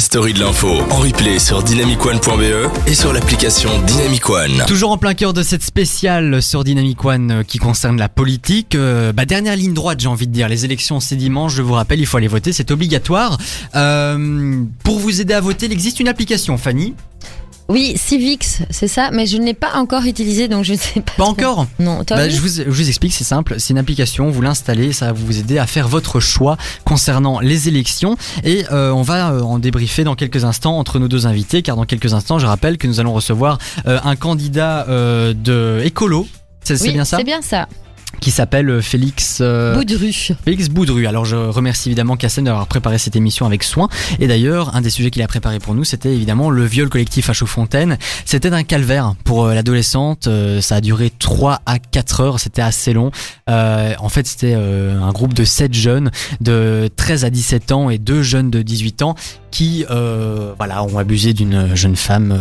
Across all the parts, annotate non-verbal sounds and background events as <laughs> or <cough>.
story de l'info en replay sur dynamicone.be et sur l'application Dynamic One. Toujours en plein cœur de cette spéciale sur Dynamic One euh, qui concerne la politique. Euh, bah, dernière ligne droite, j'ai envie de dire. Les élections, c'est dimanche. Je vous rappelle, il faut aller voter. C'est obligatoire. Euh, pour vous aider à voter, il existe une application, Fanny? Oui, Civix, c'est ça, mais je ne l'ai pas encore utilisé, donc je ne sais pas. Pas trop. encore Non, toi Bah, je, vous, je vous explique, c'est simple. C'est une application, vous l'installez, ça va vous aider à faire votre choix concernant les élections. Et euh, on va euh, en débriefer dans quelques instants entre nos deux invités, car dans quelques instants, je rappelle que nous allons recevoir euh, un candidat de écolo. C'est c'est Oui, bien ça? C'est bien ça. Qui s'appelle Félix. euh, Boudru. Félix Boudru. Alors je remercie évidemment Cassen d'avoir préparé cette émission avec soin. Et d'ailleurs, un des sujets qu'il a préparé pour nous, c'était évidemment le viol collectif à Chaudfontaine. C'était un calvaire pour euh, l'adolescente. Euh, ça a duré 3 à 4 heures. C'était assez long. Euh, en fait, c'était euh, un groupe de 7 jeunes de 13 à 17 ans et deux jeunes de 18 ans qui euh, voilà, ont abusé d'une jeune femme.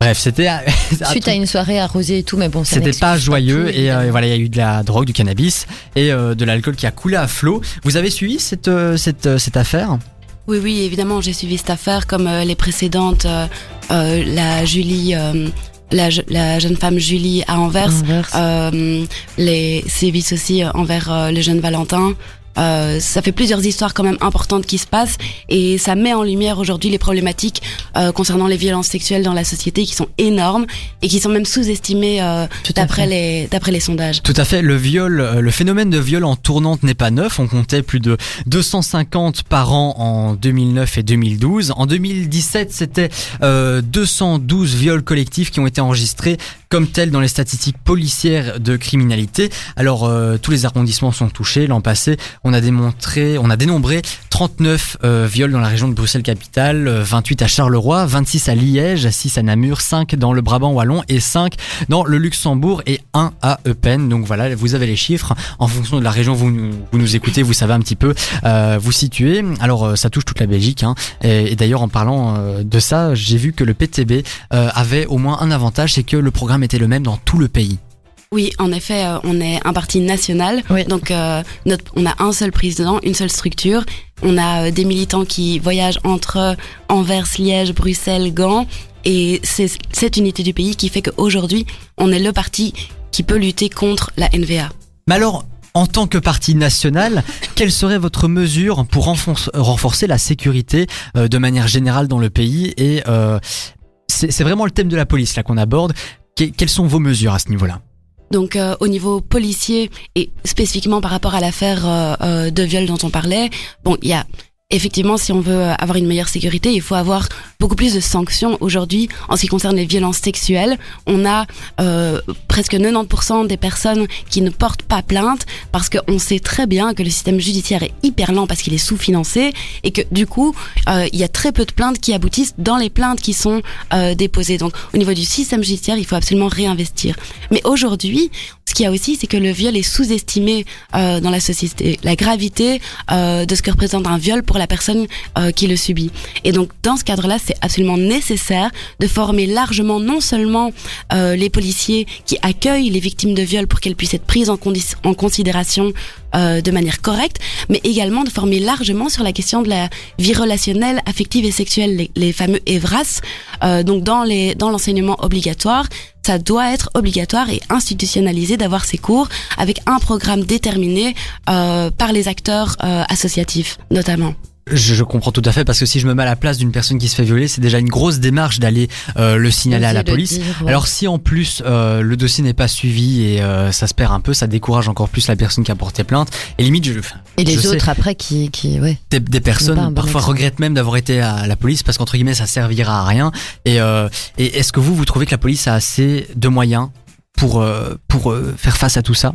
Bref, c'était <laughs> Suite à une soirée arrosée et tout, mais bon, c'était pas joyeux tout, et euh, voilà il y a eu de la drogue, du cannabis et euh, de l'alcool qui a coulé à flot. Vous avez suivi cette euh, cette euh, cette affaire? Oui, oui, évidemment, j'ai suivi cette affaire comme euh, les précédentes, euh, euh, la Julie, euh, la, je- la jeune femme Julie à Anvers, Inverse. euh, les sévices aussi envers euh, le jeune Valentin. Euh, ça fait plusieurs histoires quand même importantes qui se passent et ça met en lumière aujourd'hui les problématiques euh, concernant les violences sexuelles dans la société qui sont énormes et qui sont même sous-estimées euh, d'après les d'après les sondages. Tout à fait. Le viol, euh, le phénomène de viol en tournante n'est pas neuf. On comptait plus de 250 par an en 2009 et 2012. En 2017, c'était euh, 212 viols collectifs qui ont été enregistrés comme tels dans les statistiques policières de criminalité. Alors euh, tous les arrondissements sont touchés. L'an passé, on a démontré, on a dénombré 39 euh, viols dans la région de Bruxelles-Capitale, euh, 28 à Charleroi, 26 à Liège, 6 à Namur, 5 dans le Brabant wallon et 5 dans le Luxembourg et 1 à Eupen. Donc voilà, vous avez les chiffres. En fonction de la région vous nous, écoutez, vous savez un petit peu euh, vous situer. Alors euh, ça touche toute la Belgique. Hein. Et, et d'ailleurs en parlant euh, de ça, j'ai vu que le PTB euh, avait au moins un avantage, c'est que le programme était le même dans tout le pays. Oui, en effet, euh, on est un parti national, Oui. donc euh, notre, on a un seul président, une seule structure. On a euh, des militants qui voyagent entre Anvers, Liège, Bruxelles, Gand, et c'est cette unité du pays qui fait qu'aujourd'hui, on est le parti qui peut lutter contre la NVA. Mais alors, en tant que parti national, quelle serait votre mesure pour renforce- renforcer la sécurité euh, de manière générale dans le pays Et euh, c'est c'est vraiment le thème de la police là qu'on aborde. Que- quelles sont vos mesures à ce niveau-là? Donc euh, au niveau policier et spécifiquement par rapport à l'affaire euh, euh, de viol dont on parlait, bon, il y a effectivement si on veut avoir une meilleure sécurité, il faut avoir beaucoup plus de sanctions aujourd'hui en ce qui concerne les violences sexuelles. On a euh, presque 90% des personnes qui ne portent pas plainte parce qu'on sait très bien que le système judiciaire est hyper lent parce qu'il est sous-financé et que du coup euh, il y a très peu de plaintes qui aboutissent dans les plaintes qui sont euh, déposées. Donc au niveau du système judiciaire, il faut absolument réinvestir. Mais aujourd'hui, ce qu'il y a aussi, c'est que le viol est sous-estimé euh, dans la société. La gravité euh, de ce que représente un viol pour la personne euh, qui le subit. Et donc, dans ce cadre-là, c'est absolument nécessaire de former largement non seulement euh, les policiers qui accueillent les victimes de viol pour qu'elles puissent être prises en, en considération euh, de manière correcte, mais également de former largement sur la question de la vie relationnelle, affective et sexuelle, les, les fameux EVRAS. Euh, donc, dans les dans l'enseignement obligatoire, ça doit être obligatoire et institutionnalisé d'avoir ces cours avec un programme déterminé euh, par les acteurs euh, associatifs notamment. Je, je comprends tout à fait parce que si je me mets à la place d'une personne qui se fait violer, c'est déjà une grosse démarche d'aller euh, le signaler à la police. dire, ouais. Alors si en plus euh, le dossier n'est pas suivi et euh, ça se perd un peu, ça décourage encore plus la personne qui a porté plainte. Et limite, je, et les je sais, autres après qui, qui ouais. des, personnes bon parfois exemple. regrettent même d'avoir été à la police parce qu'entre guillemets ça servira à rien. Et, euh, et est-ce que vous vous trouvez que la police a assez de moyens pour euh, pour euh, faire face à tout ça?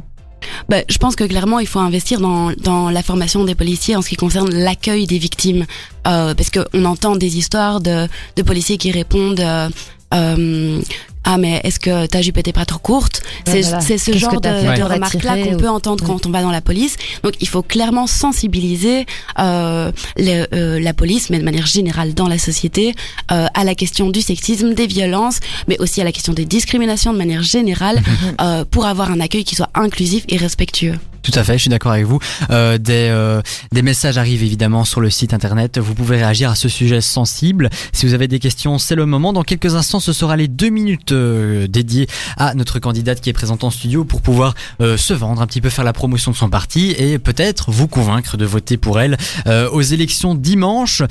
Bah, je pense que clairement, il faut investir dans, dans la formation des policiers en ce qui concerne l'accueil des victimes. Euh, parce qu'on entend des histoires de, de policiers qui répondent euh, euh, Ah, mais est-ce que ta jupe était pas trop courte C'est voilà. ce genre de, de remarques-là qu'on ou- peut entendre quand on va dans la police. Donc, il faut clairement sensibiliser euh, euh, la police, mais de manière générale dans la société, euh, à la question du sexisme, des violences, mais aussi à la question des discriminations de manière générale, <laughs> euh, pour avoir un accueil qui soit inclusif et respectueux. Tout à fait, je suis d'accord avec vous. Euh, des, euh, des messages arrivent évidemment sur le site internet. Vous pouvez réagir à ce sujet sensible. Si vous avez des questions, c'est le moment. Dans quelques instants, ce sera les deux minutes euh, dédiées à notre candidate qui est présente en studio pour pouvoir euh, se vendre, un petit peu faire la promotion de son parti et peut-être vous convaincre de voter pour elle euh, aux élections dimanche.